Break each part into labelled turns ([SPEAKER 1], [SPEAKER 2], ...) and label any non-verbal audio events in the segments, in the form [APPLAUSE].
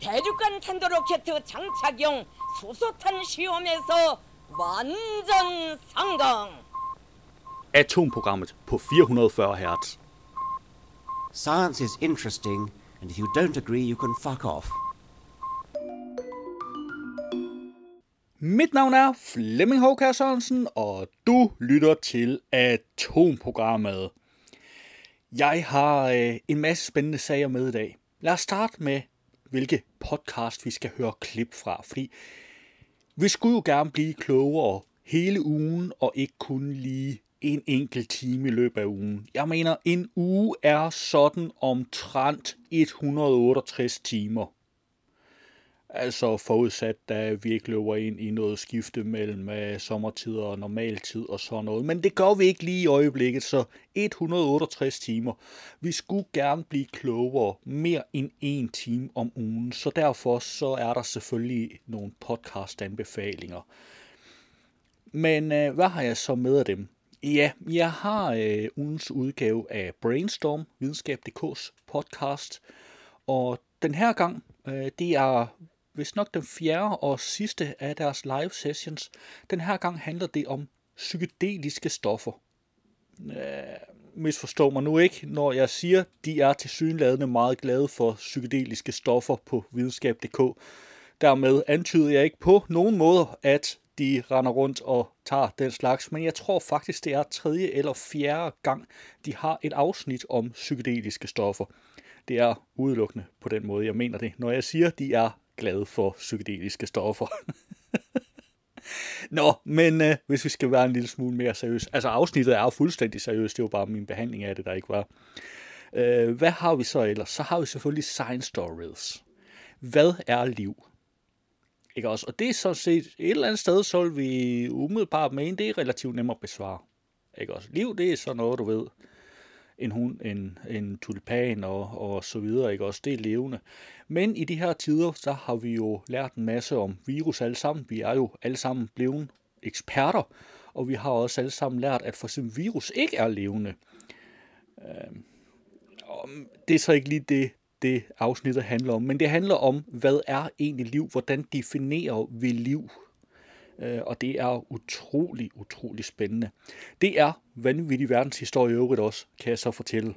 [SPEAKER 1] 대륙간 탄도 로켓 장착용 수소탄 시험에서 완전 성공.
[SPEAKER 2] Atomprogrammet på 440 Hz.
[SPEAKER 3] Science is interesting, and if you don't agree, you can fuck off.
[SPEAKER 2] Mit navn er Flemming Håkær Sørensen, og du lytter til Atomprogrammet. Jeg har øh, en masse spændende sager med i dag. Lad os starte med, hvilke podcast vi skal høre klip fra, fordi vi skulle jo gerne blive klogere hele ugen, og ikke kun lige en enkelt time i løbet af ugen. Jeg mener, en uge er sådan omtrent 168 timer. Altså forudsat, da vi ikke løber ind i noget skifte mellem øh, uh, sommertid og normaltid og sådan noget. Men det gør vi ikke lige i øjeblikket, så 168 timer. Vi skulle gerne blive klogere mere end en time om ugen, så derfor så er der selvfølgelig nogle podcast-anbefalinger. Men uh, hvad har jeg så med af dem? Ja, jeg har øh, ugens udgave af Brainstorm, videnskab.dk's podcast, og den her gang, øh, det er hvis nok den fjerde og sidste af deres live sessions. Den her gang handler det om psykedeliske stoffer. Øh, misforstå mig nu ikke, når jeg siger, de er til synlædende meget glade for psykedeliske stoffer på videnskab.dk. Dermed antyder jeg ikke på nogen måde, at de render rundt og tager den slags, men jeg tror faktisk, det er tredje eller fjerde gang, de har et afsnit om psykedeliske stoffer. Det er udelukkende på den måde, jeg mener det. Når jeg siger, de er glad for psykedeliske stoffer. [LAUGHS] Nå, men øh, hvis vi skal være en lille smule mere seriøs. Altså afsnittet er jo fuldstændig seriøst, det var bare min behandling af det, der ikke var. Øh, hvad har vi så ellers? Så har vi selvfølgelig science stories. Hvad er liv? Ikke også? Og det er så set et eller andet sted, så vil vi umiddelbart mene, det er relativt nemt at besvare. Ikke også? Liv, det er så noget, du ved, en hund, en, en tulipan og, og så videre, ikke også? Det er levende. Men i de her tider, så har vi jo lært en masse om virus alle sammen. Vi er jo alle sammen blevet eksperter, og vi har også alle sammen lært, at for eksempel virus ikke er levende. Øh, det er så ikke lige det, det afsnittet handler om, men det handler om, hvad er egentlig liv? Hvordan definerer vi liv? Øh, og det er utrolig, utrolig spændende. Det er vanvittig verdenshistorie i øvrigt også, kan jeg så fortælle.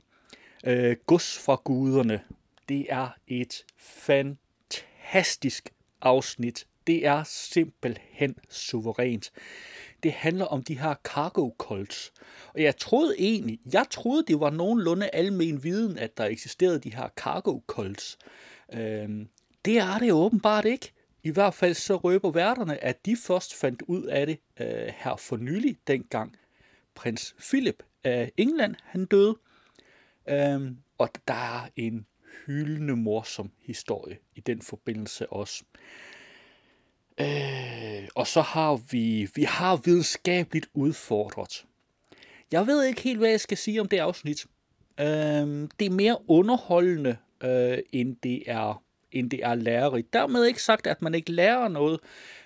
[SPEAKER 2] Øh, Gus fra guderne, det er et fantastisk afsnit. Det er simpelthen suverænt. Det handler om de her cargo cults. Og jeg troede egentlig, jeg troede det var nogenlunde almen viden, at der eksisterede de her cargo cults. Øhm, det er det åbenbart ikke. I hvert fald så røber værterne, at de først fandt ud af det øh, her for nylig, dengang prins Philip af England han døde. Øhm, og der er en hyldende morsom historie i den forbindelse også. Øh, og så har vi, vi har videnskabeligt udfordret. Jeg ved ikke helt, hvad jeg skal sige om det afsnit. Øh, det er mere underholdende, øh, end det er end det er lærerigt. Dermed ikke sagt, at man ikke lærer noget,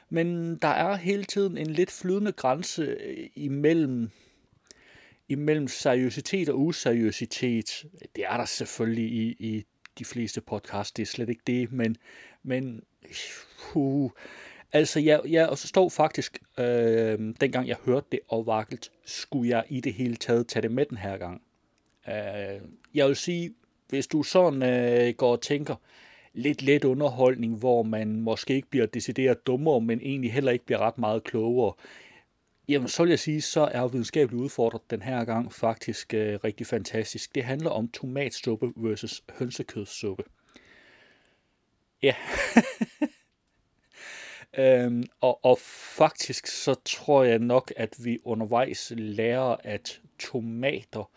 [SPEAKER 2] men der er hele tiden en lidt flydende grænse øh, imellem, imellem seriøsitet og useriøsitet. Det er der selvfølgelig i, i de fleste podcasts, det er slet ikke det, men, men puh. altså jeg, jeg stod faktisk, øh, dengang jeg hørte det og vakkelt, skulle jeg i det hele taget tage det med den her gang. Øh, jeg vil sige, hvis du sådan øh, går og tænker, lidt let underholdning, hvor man måske ikke bliver decideret dummere, men egentlig heller ikke bliver ret meget klogere. Jamen, så vil jeg sige, så er videnskabeligt udfordret den her gang faktisk øh, rigtig fantastisk. Det handler om tomatsuppe versus hønsekødssuppe. Ja. [LAUGHS] øhm, og, og faktisk så tror jeg nok, at vi undervejs lærer, at tomater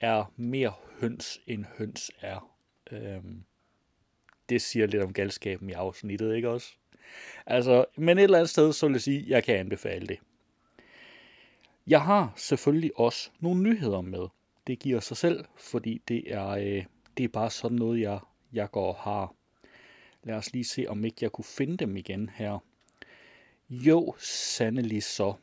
[SPEAKER 2] er mere høns, end høns er. Øhm, det siger lidt om galskaben i afsnittet, ikke også? Altså, men et eller andet sted, så vil jeg sige, at jeg kan anbefale det. Jeg har selvfølgelig også nogle nyheder med. Det giver sig selv, fordi det er, øh, det er bare sådan noget, jeg, jeg går og har. Lad os lige se, om ikke jeg kunne finde dem igen her. Jo, sandelig så.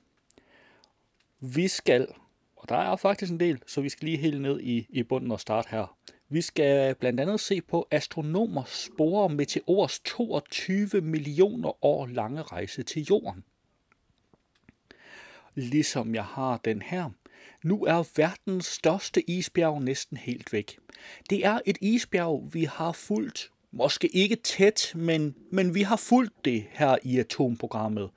[SPEAKER 2] Vi skal, og der er faktisk en del, så vi skal lige helt ned i, i bunden og starte her. Vi skal blandt andet se på astronomer sporer meteors 22 millioner år lange rejse til jorden. Ligesom jeg har den her. Nu er verdens største isbjerg næsten helt væk. Det er et isbjerg, vi har fulgt. Måske ikke tæt, men, men vi har fulgt det her i atomprogrammet.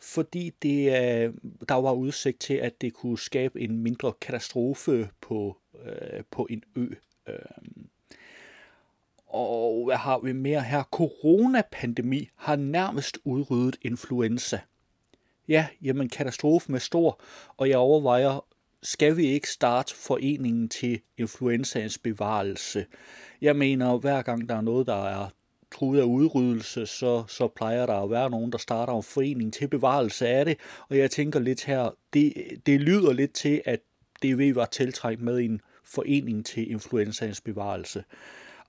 [SPEAKER 2] Fordi det, øh, der var udsigt til, at det kunne skabe en mindre katastrofe på, øh, på en ø. Øhm. Og hvad har vi mere her? Coronapandemi har nærmest udryddet influenza. Ja, jamen katastrofen er stor, og jeg overvejer, skal vi ikke starte foreningen til influenzaens bevarelse? Jeg mener, hver gang der er noget, der er truet af udryddelse, så, så plejer der at være nogen, der starter en forening til bevarelse af det. Og jeg tænker lidt her, det, det lyder lidt til, at DV var tiltrængt med en Foreningen til influenzaens bevarelse.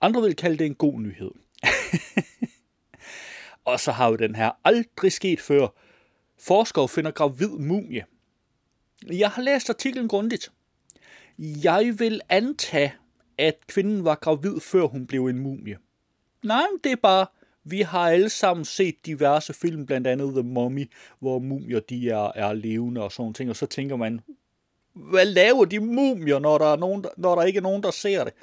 [SPEAKER 2] Andre vil kalde det en god nyhed. [LAUGHS] og så har vi den her aldrig sket før. Forskere finder gravid mumie. Jeg har læst artiklen grundigt. Jeg vil antage, at kvinden var gravid, før hun blev en mumie. Nej, det er bare, vi har alle sammen set diverse film, blandt andet The Mummy, hvor mumier de er, er levende og sådan ting, og så tænker man, hvad laver de mumier, når der, er nogen, når der ikke er nogen, der ser det?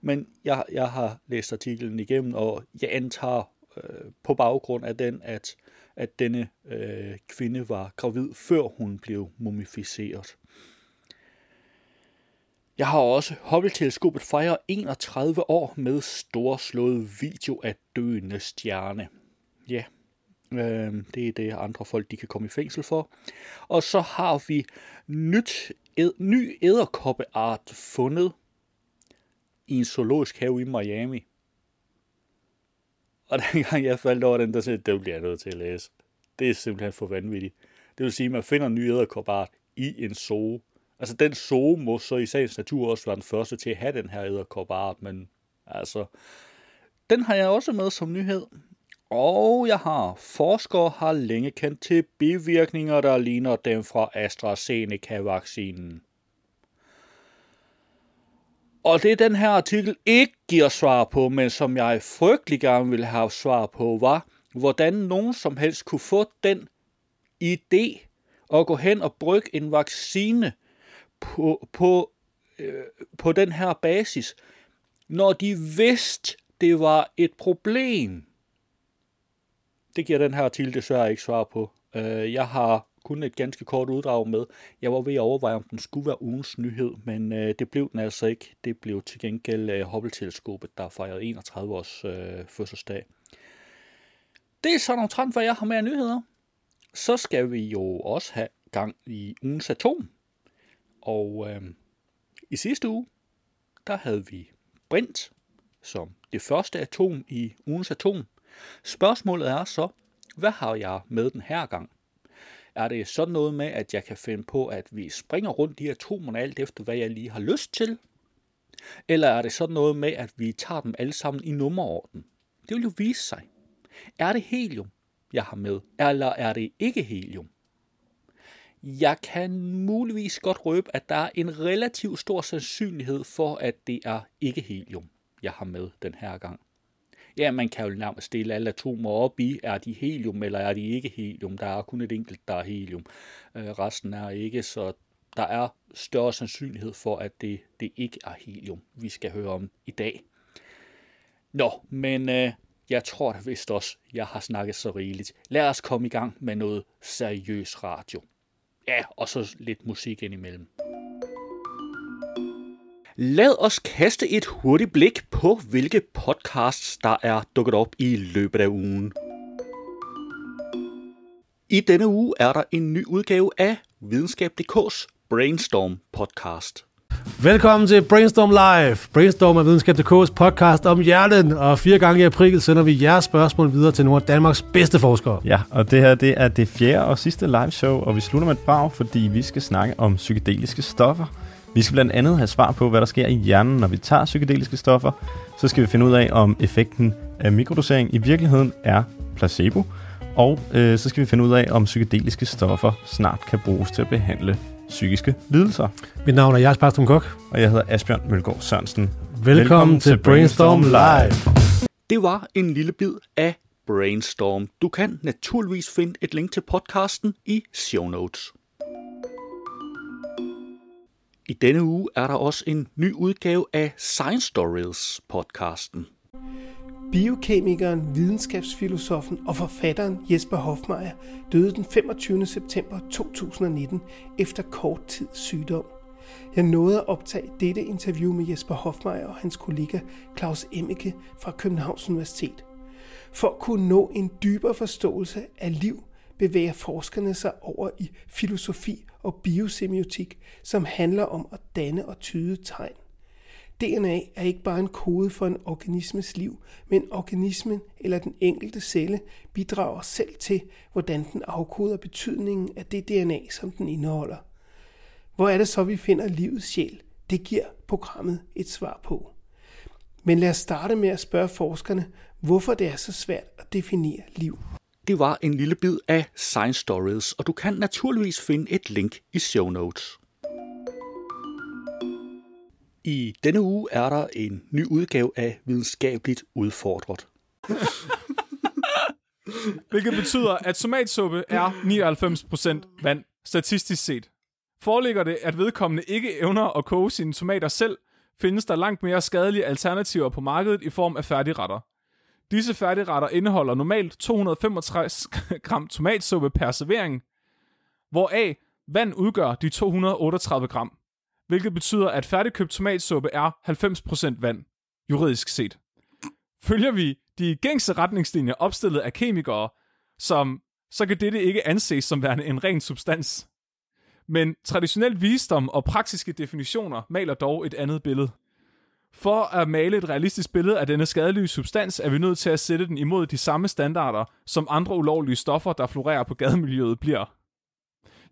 [SPEAKER 2] Men jeg, jeg har læst artiklen igennem, og jeg antager øh, på baggrund af den, at, at denne øh, kvinde var gravid, før hun blev mumificeret. Jeg har også Hubble-teleskopet fejrer 31 år med storslået video af døende stjerne. Ja, øh, det er det, andre folk de kan komme i fængsel for. Og så har vi nyt, ed, ny æderkoppeart fundet i en zoologisk have i Miami. Og [LAUGHS] dengang jeg faldt over den, der sagde, det bliver jeg nødt til at læse. Det er simpelthen for vanvittigt. Det vil sige, at man finder en ny æderkoppeart i en zoo Altså, den zoo må så i sagens natur også være den første til at have den her æderkoppeart, men altså, den har jeg også med som nyhed. Og jeg har, forskere har længe kendt til bivirkninger, der ligner dem fra AstraZeneca-vaccinen. Og det den her artikel ikke giver svar på, men som jeg frygtelig gerne ville have svar på, var, hvordan nogen som helst kunne få den idé at gå hen og brygge en vaccine, på, på, øh, på den her basis, når de vidste, det var et problem. Det giver den her artikel desværre ikke svar på. Øh, jeg har kun et ganske kort uddrag med. Jeg var ved at overveje, om den skulle være ugens nyhed, men øh, det blev den altså ikke. Det blev til gengæld øh, Hubble-teleskopet, der fejrede 31 års øh, fødselsdag. Det er sådan omtrent, hvad jeg har med af nyheder. Så skal vi jo også have gang i ugens atom. Og øh, i sidste uge, der havde vi brint som det første atom i ugens atom. Spørgsmålet er så, hvad har jeg med den her gang? Er det sådan noget med, at jeg kan finde på, at vi springer rundt i atomerne alt efter, hvad jeg lige har lyst til? Eller er det sådan noget med, at vi tager dem alle sammen i nummerorden? Det vil jo vise sig. Er det helium, jeg har med, eller er det ikke helium? Jeg kan muligvis godt røbe, at der er en relativt stor sandsynlighed for, at det er ikke helium, jeg har med den her gang. Ja, man kan jo nærmest stille alle atomer op i, er de helium eller er de ikke helium. Der er kun et enkelt, der er helium. Øh, resten er ikke, så der er større sandsynlighed for, at det, det ikke er helium, vi skal høre om i dag. Nå, men øh, jeg tror da vist også, jeg har snakket så rigeligt. Lad os komme i gang med noget seriøs radio. Ja, og så lidt musik indimellem. Lad os kaste et hurtigt blik på, hvilke podcasts, der er dukket op i løbet af ugen. I denne uge er der en ny udgave af Videnskab.dk's Brainstorm podcast.
[SPEAKER 4] Velkommen til Brainstorm Live. Brainstorm er videnskab.dk's podcast om hjernen, og fire gange i april sender vi jeres spørgsmål videre til nogle af Danmarks bedste forskere.
[SPEAKER 5] Ja, og det her det er det fjerde og sidste live show, og vi slutter med et brag, fordi vi skal snakke om psykedeliske stoffer. Vi skal blandt andet have svar på, hvad der sker i hjernen, når vi tager psykedeliske stoffer. Så skal vi finde ud af, om effekten af mikrodosering i virkeligheden er placebo. Og øh, så skal vi finde ud af, om psykedeliske stoffer snart kan bruges til at behandle psykiske lidelser.
[SPEAKER 4] Mit navn er Jens Barstrom Kok.
[SPEAKER 5] Og jeg hedder Asbjørn Mølgaard Sørensen.
[SPEAKER 4] Velkommen, Velkommen til Brainstorm Live.
[SPEAKER 2] Det var en lille bid af Brainstorm. Du kan naturligvis finde et link til podcasten i show notes. I denne uge er der også en ny udgave af Science Stories podcasten.
[SPEAKER 6] Biokemikeren, videnskabsfilosofen og forfatteren Jesper Hofmeier døde den 25. september 2019 efter kort tid sygdom. Jeg nåede at optage dette interview med Jesper Hofmeier og hans kollega Claus Emmeke fra Københavns Universitet. For at kunne nå en dybere forståelse af liv, bevæger forskerne sig over i filosofi og biosemiotik, som handler om at danne og tyde tegn. DNA er ikke bare en kode for en organismes liv, men organismen eller den enkelte celle bidrager selv til, hvordan den afkoder betydningen af det DNA, som den indeholder. Hvor er det så, vi finder livets sjæl? Det giver programmet et svar på. Men lad os starte med at spørge forskerne, hvorfor det er så svært at definere liv.
[SPEAKER 2] Det var en lille bid af Science Stories, og du kan naturligvis finde et link i show notes. I denne uge er der en ny udgave af Videnskabeligt Udfordret. [LAUGHS]
[SPEAKER 7] Hvilket betyder, at tomatsuppe er 99% vand, statistisk set. Foreligger det, at vedkommende ikke evner at koge sine tomater selv, findes der langt mere skadelige alternativer på markedet i form af færdigretter. Disse færdigretter indeholder normalt 265 gram tomatsuppe per servering, hvoraf vand udgør de 238 gram, hvilket betyder, at færdigkøbt tomatsuppe er 90% vand, juridisk set. Følger vi de gængse retningslinjer opstillet af kemikere, som så kan dette ikke anses som værende en ren substans. Men traditionel visdom og praktiske definitioner maler dog et andet billede. For at male et realistisk billede af denne skadelige substans, er vi nødt til at sætte den imod de samme standarder, som andre ulovlige stoffer, der florerer på gademiljøet, bliver.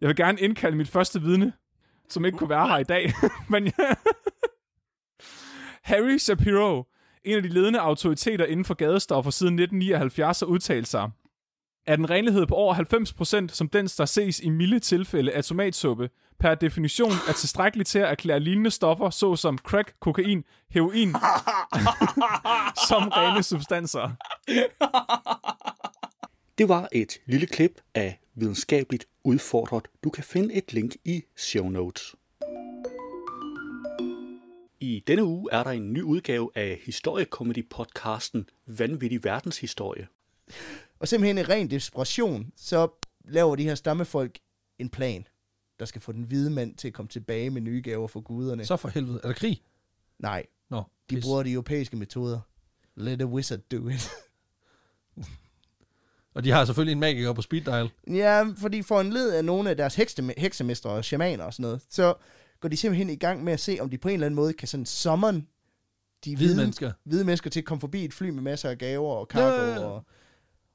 [SPEAKER 7] Jeg vil gerne indkalde mit første vidne, som ikke kunne være her i dag. [LAUGHS] Men ja. Harry Shapiro, en af de ledende autoriteter inden for gadestoffer siden 1979, har udtalt sig, at en renlighed på over 90%, som den, der ses i milde tilfælde af tomatsuppe, per definition er tilstrækkeligt til at erklære lignende stoffer, såsom crack, kokain, heroin, [LAUGHS] som rene substanser.
[SPEAKER 2] Det var et lille klip af Videnskabeligt Udfordret. Du kan finde et link i show notes. I denne uge er der en ny udgave af historiekomedy-podcasten Vanvittig Verdenshistorie.
[SPEAKER 8] Og simpelthen i ren desperation, så laver de her stammefolk en plan, der skal få den hvide mand til at komme tilbage med nye gaver for guderne.
[SPEAKER 4] Så for helvede. Er der krig?
[SPEAKER 8] Nej,
[SPEAKER 4] Nå,
[SPEAKER 8] de
[SPEAKER 4] pis.
[SPEAKER 8] bruger de europæiske metoder. Let a wizard do it. [LAUGHS]
[SPEAKER 4] Og de har selvfølgelig en magiker på speed dial.
[SPEAKER 8] ja, fordi for en led af nogle af deres hekse, heksemestre og shamaner og sådan noget, så går de simpelthen i gang med at se, om de på en eller anden måde kan sådan summon de
[SPEAKER 4] Hvide mennesker.
[SPEAKER 8] hvide mennesker til at komme forbi et fly med masser af gaver og cargo.
[SPEAKER 4] Ja, ja, ja.
[SPEAKER 8] Og,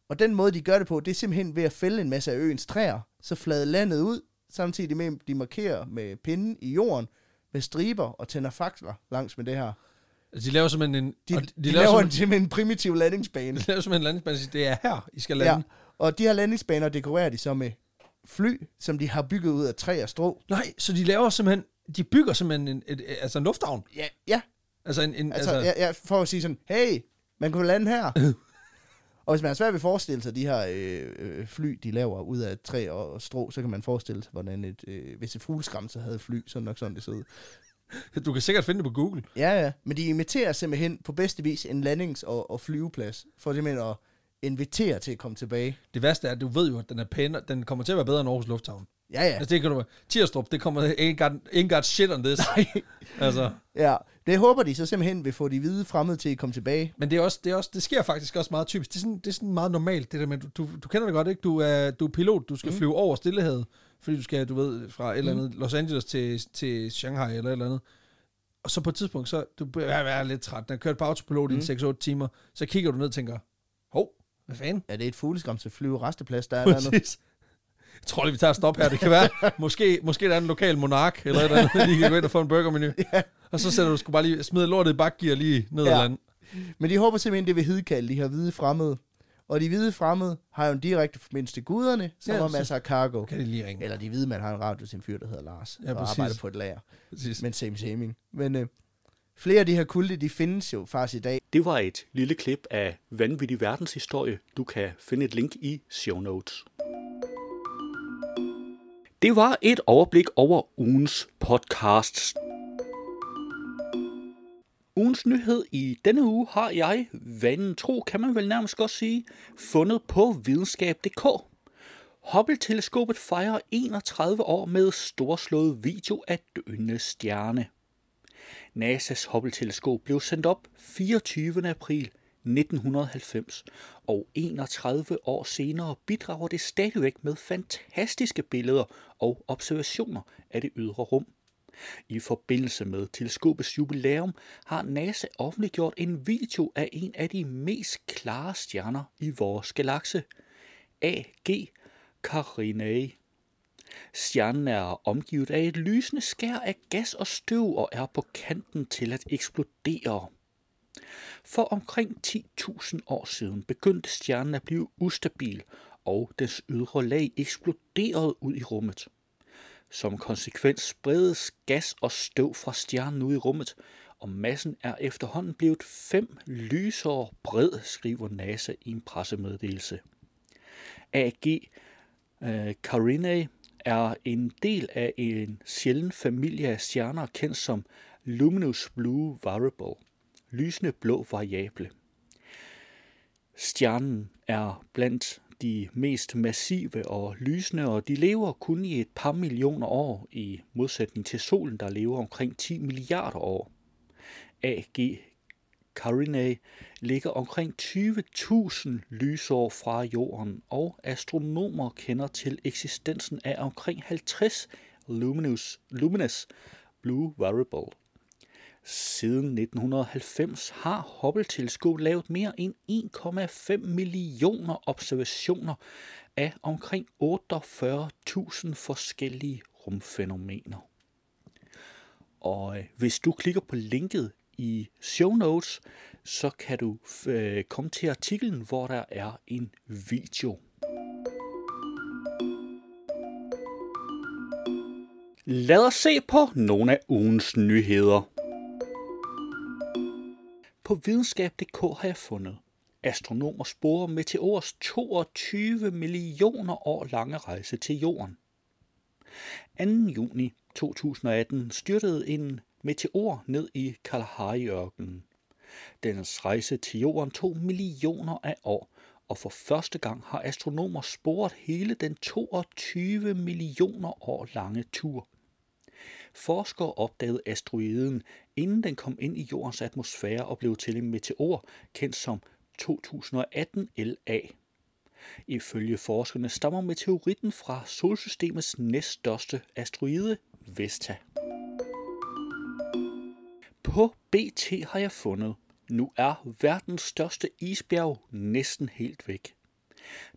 [SPEAKER 8] og den måde, de gør det på, det er simpelthen ved at fælde en masse af øens træer, så flade landet ud, samtidig med, at de markerer med pinden i jorden, med striber og tænder faksler langs med det her.
[SPEAKER 4] Altså, de laver simpelthen en...
[SPEAKER 8] De, de, de,
[SPEAKER 4] laver,
[SPEAKER 8] laver en,
[SPEAKER 4] simpelthen,
[SPEAKER 8] en primitiv landingsbane. [LAUGHS]
[SPEAKER 4] de laver simpelthen en landingsbane, siger, det er her, I skal
[SPEAKER 8] Ja,
[SPEAKER 4] lande.
[SPEAKER 8] og de her landingsbaner dekorerer de så med fly, som de har bygget ud af træ og strå.
[SPEAKER 4] Nej, så de laver simpelthen... De bygger simpelthen en, et, et, altså en lufthavn.
[SPEAKER 8] Ja, ja.
[SPEAKER 4] Altså en... en
[SPEAKER 8] Altså, altså ja, ja, for at sige sådan, hey, man kunne lande her. [LAUGHS] og hvis man er svært ved at forestille sig de her øh, øh, fly, de laver ud af træ og strå, så kan man forestille sig, hvordan et, øh, hvis et fugleskramse havde fly, så nok sådan, det så ud.
[SPEAKER 4] Du kan sikkert finde det på Google.
[SPEAKER 8] Ja, ja. Men de imiterer simpelthen på bedste vis en landings- og, og flyveplads, for simpelthen at invitere til at komme tilbage.
[SPEAKER 4] Det værste er, at du ved jo, at den er pænere. Den kommer til at være bedre end Aarhus Lufthavn.
[SPEAKER 8] Ja, ja.
[SPEAKER 4] Altså, det kan du... Tirstrup, det kommer... Ain't got, ain't got shit on this.
[SPEAKER 8] Nej.
[SPEAKER 4] altså,
[SPEAKER 8] ja, det håber de så simpelthen vil få de hvide fremmede til at komme tilbage.
[SPEAKER 4] men det er også, det er også, det sker faktisk også meget typisk. Det er sådan, det er sådan meget normalt, det der med, du, du, du kender det godt, ikke? Du er, du er pilot, du skal mm. flyve over Stillehavet, fordi du skal, du ved, fra et eller andet Los Angeles til, til Shanghai eller et eller andet. Og så på et tidspunkt, så du er, lidt træt. Den har kørt på autopilot mm. i en 6-8 timer, så kigger du ned og tænker, hov, hvad fanden?
[SPEAKER 8] Ja, det er et fugleskramse flyve resteplads, der er [LAUGHS] der noget.
[SPEAKER 4] Jeg tror lige, vi tager et stop her. Det kan være, [LAUGHS] måske, måske der er en lokal monark, eller et eller andet, lige kan gå ind og få en burgermenu. [LAUGHS]
[SPEAKER 8] Ja.
[SPEAKER 4] Og så sætter du sgu bare lige, smider lortet i bakgear lige ned
[SPEAKER 8] Ja.
[SPEAKER 4] land.
[SPEAKER 8] Men de håber simpelthen, det vil hidkalde de her hvide fremmede. Og de hvide fremmede har jo en direkte forbindelse til guderne, som
[SPEAKER 4] Ja,
[SPEAKER 8] har masser af cargo.
[SPEAKER 4] Kan de lige ringe?
[SPEAKER 8] Eller de hvide, man har en radio til en fyr, der hedder Lars,
[SPEAKER 4] Ja,
[SPEAKER 8] og
[SPEAKER 4] præcis.
[SPEAKER 8] arbejder på et lager.
[SPEAKER 4] Præcis.
[SPEAKER 8] Men same same. Men, øh, Flere af de her kulte, de findes jo faktisk i dag.
[SPEAKER 2] Det var et lille klip af vanvittig verdenshistorie. Du kan finde et link i show notes. Det var et overblik over ugens podcasts. Ugens nyhed i denne uge har jeg, vanen tro kan man vel nærmest godt sige, fundet på videnskab.dk. Hubble-teleskopet fejrer 31 år med storslået video af døende stjerne. NASA's Hubble-teleskop blev sendt op 24. april 1990, og 31 år senere bidrager det stadigvæk med fantastiske billeder og observationer af det ydre rum. I forbindelse med teleskopets jubilæum har NASA offentliggjort en video af en af de mest klare stjerner i vores galakse, AG Carinae. Stjernen er omgivet af et lysende skær af gas og støv og er på kanten til at eksplodere. For omkring 10.000 år siden begyndte stjernen at blive ustabil, og dens ydre lag eksploderede ud i rummet. Som konsekvens spredes gas og støv fra stjernen ud i rummet, og massen er efterhånden blevet fem lysår bred, skriver NASA i en pressemeddelelse. AG øh, Carinae er en del af en sjælden familie af stjerner kendt som Luminous Blue Variable, lysende blå variable. Stjernen er blandt de mest massive og lysende, og de lever kun i et par millioner år, i modsætning til solen, der lever omkring 10 milliarder år. AG Carinae ligger omkring 20.000 lysår fra jorden, og astronomer kender til eksistensen af omkring 50 luminous, luminous blue variable. Siden 1990 har Hubble-teleskopet lavet mere end 1,5 millioner observationer af omkring 48.000 forskellige rumfænomener. Og øh, hvis du klikker på linket i show notes, så kan du øh, komme til artiklen, hvor der er en video. Lad os se på nogle af ugens nyheder. På videnskab.dk har jeg fundet, astronomer sporer meteors 22 millioner år lange rejse til jorden. 2. juni 2018 styrtede en meteor ned i Kalahari-ørkenen. Dens rejse til jorden tog millioner af år, og for første gang har astronomer sporet hele den 22 millioner år lange tur. Forskere opdagede asteroiden, inden den kom ind i jordens atmosfære og blev til en meteor, kendt som 2018 LA. Ifølge forskerne stammer meteoritten fra solsystemets næststørste asteroide, Vesta. På BT har jeg fundet, nu er verdens største isbjerg næsten helt væk.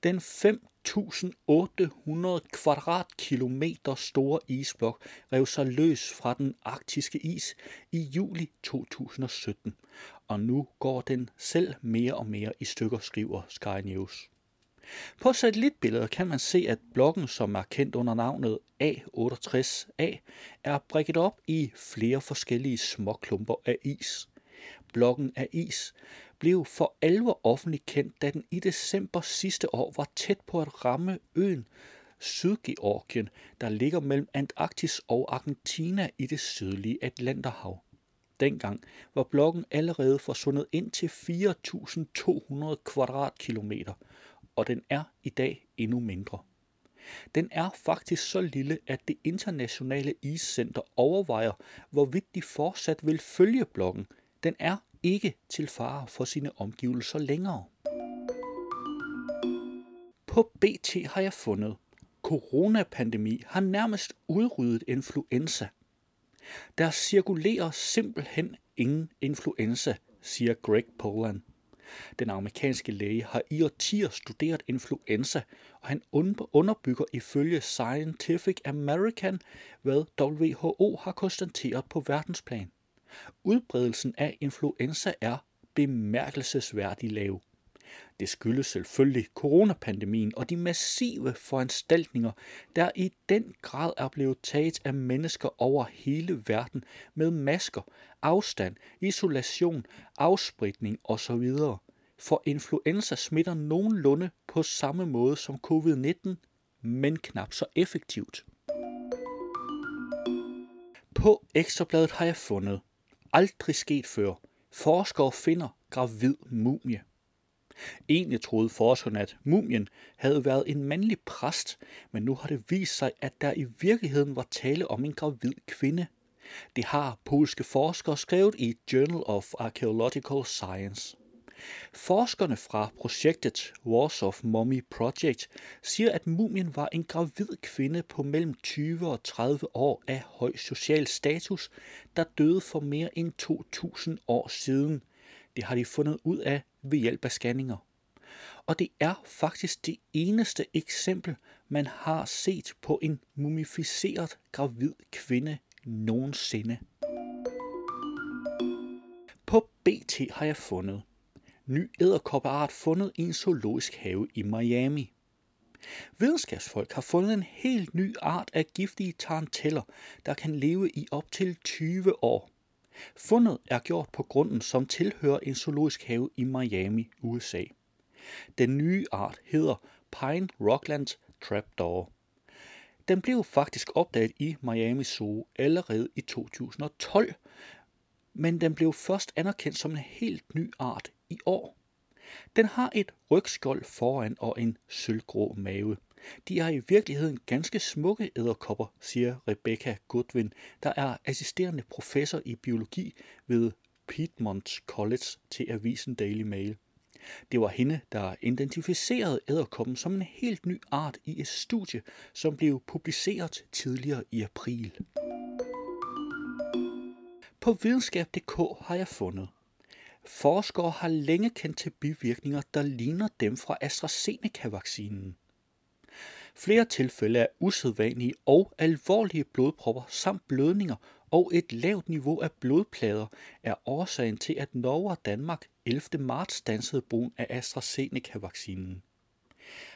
[SPEAKER 2] Den 5 1.800 kvadratkilometer store isblok rev sig løs fra den arktiske is i juli 2017, og nu går den selv mere og mere i stykker, skriver Sky News. På satellitbilledet kan man se, at blokken, som er kendt under navnet A68A, er brækket op i flere forskellige småklumper af is. Blokken af is blev for alvor offentligt kendt, da den i december sidste år var tæt på at ramme øen Sydgeorgien, der ligger mellem Antarktis og Argentina i det sydlige Atlanterhav. Dengang var blokken allerede forsvundet ind til 4.200 kvadratkilometer, og den er i dag endnu mindre. Den er faktisk så lille, at det internationale iscenter overvejer, hvorvidt de fortsat vil følge blokken. Den er ikke til fare for sine omgivelser længere. På BT har jeg fundet, coronapandemi har nærmest udryddet influenza. Der cirkulerer simpelthen ingen influenza, siger Greg Poland. Den amerikanske læge har i årtier studeret influenza, og han underbygger ifølge Scientific American, hvad WHO har konstateret på verdensplan. Udbredelsen af influenza er bemærkelsesværdig lav. Det skyldes selvfølgelig coronapandemien og de massive foranstaltninger, der i den grad er blevet taget af mennesker over hele verden med masker, afstand, isolation, afspritning osv. For influenza smitter nogenlunde på samme måde som covid-19, men knap så effektivt. På ekstrabladet har jeg fundet, aldrig sket før, forskere finder gravid mumie. Egentlig troede forskerne, at mumien havde været en mandlig præst, men nu har det vist sig, at der i virkeligheden var tale om en gravid kvinde. Det har polske forskere skrevet i Journal of Archaeological Science. Forskerne fra projektet Warsaw Mummy Project siger, at mumien var en gravid kvinde på mellem 20 og 30 år af høj social status, der døde for mere end 2000 år siden. Det har de fundet ud af ved hjælp af scanninger. Og det er faktisk det eneste eksempel, man har set på en mumificeret gravid kvinde nogensinde. På BT har jeg fundet ny æderkoppeart fundet i en zoologisk have i Miami. Videnskabsfolk har fundet en helt ny art af giftige taranteller, der kan leve i op til 20 år. Fundet er gjort på grunden, som tilhører en zoologisk have i Miami, USA. Den nye art hedder Pine Rockland Trapdoor. Den blev faktisk opdaget i Miami Zoo allerede i 2012, men den blev først anerkendt som en helt ny art i år. Den har et rygskjold foran og en sølvgrå mave. De er i virkeligheden ganske smukke æderkopper, siger Rebecca Goodwin, der er assisterende professor i biologi ved Piedmont College til avisen Daily Mail. Det var hende, der identificerede æderkoppen som en helt ny art i et studie, som blev publiceret tidligere i april. På videnskab.dk har jeg fundet. Forskere har længe kendt til bivirkninger, der ligner dem fra AstraZeneca-vaccinen. Flere tilfælde af usædvanlige og alvorlige blodpropper samt blødninger og et lavt niveau af blodplader er årsagen til, at Norge og Danmark 11. marts dansede brugen af AstraZeneca-vaccinen.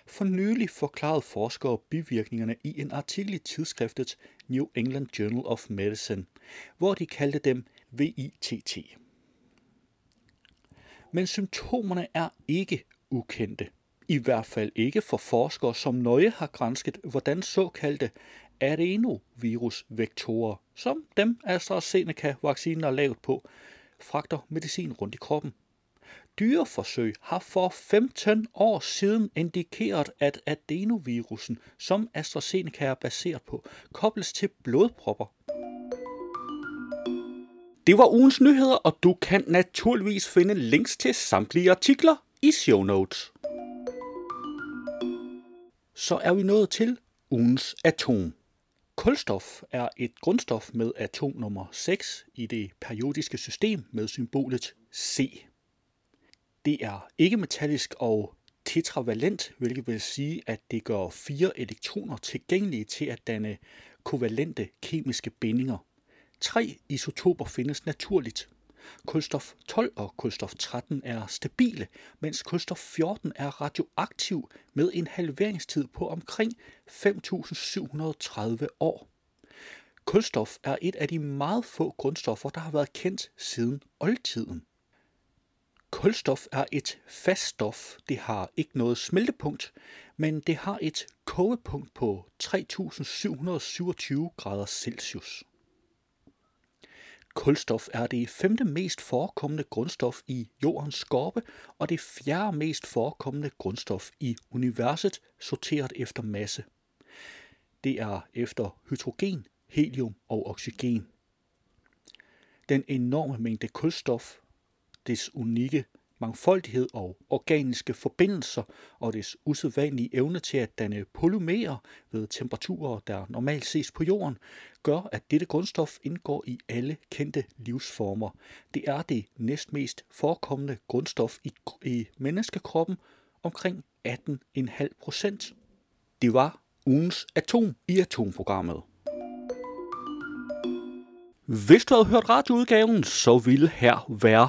[SPEAKER 2] For nylig forklarede forskere bivirkningerne i en artikel i tidsskriftet New England Journal of Medicine, hvor de kaldte dem VITT. Men symptomerne er ikke ukendte. I hvert fald ikke for forskere, som nøje har grænsket, hvordan såkaldte adenovirusvektorer, som dem AstraZeneca-vaccinen er lavet på, fragter medicin rundt i kroppen. Dyreforsøg har for 15 år siden indikeret, at adenovirusen, som AstraZeneca er baseret på, kobles til blodpropper. Det var ugens nyheder, og du kan naturligvis finde links til samtlige artikler i show notes. Så er vi nået til ugens atom. Kulstof er et grundstof med atom nummer 6 i det periodiske system med symbolet C. Det er ikke metallisk og tetravalent, hvilket vil sige, at det gør fire elektroner tilgængelige til at danne kovalente kemiske bindinger. Tre isotoper findes naturligt. Kulstof 12 og kulstof 13 er stabile, mens kulstof 14 er radioaktiv med en halveringstid på omkring 5.730 år. Kulstof er et af de meget få grundstoffer, der har været kendt siden oldtiden. Kulstof er et fast stof. Det har ikke noget smeltepunkt, men det har et kogepunkt på 3727 grader Celsius. Kulstof er det femte mest forekommende grundstof i jordens skorpe og det fjerde mest forekommende grundstof i universet, sorteret efter masse. Det er efter hydrogen, helium og oxygen. Den enorme mængde kulstof, dets unikke mangfoldighed og organiske forbindelser og dets usædvanlige evne til at danne polymerer ved temperaturer, der normalt ses på jorden, gør, at dette grundstof indgår i alle kendte livsformer. Det er det næstmest forekommende grundstof i, i menneskekroppen, omkring 18,5 procent. Det var ugens atom i atomprogrammet. Hvis du havde hørt radioudgaven, så ville her være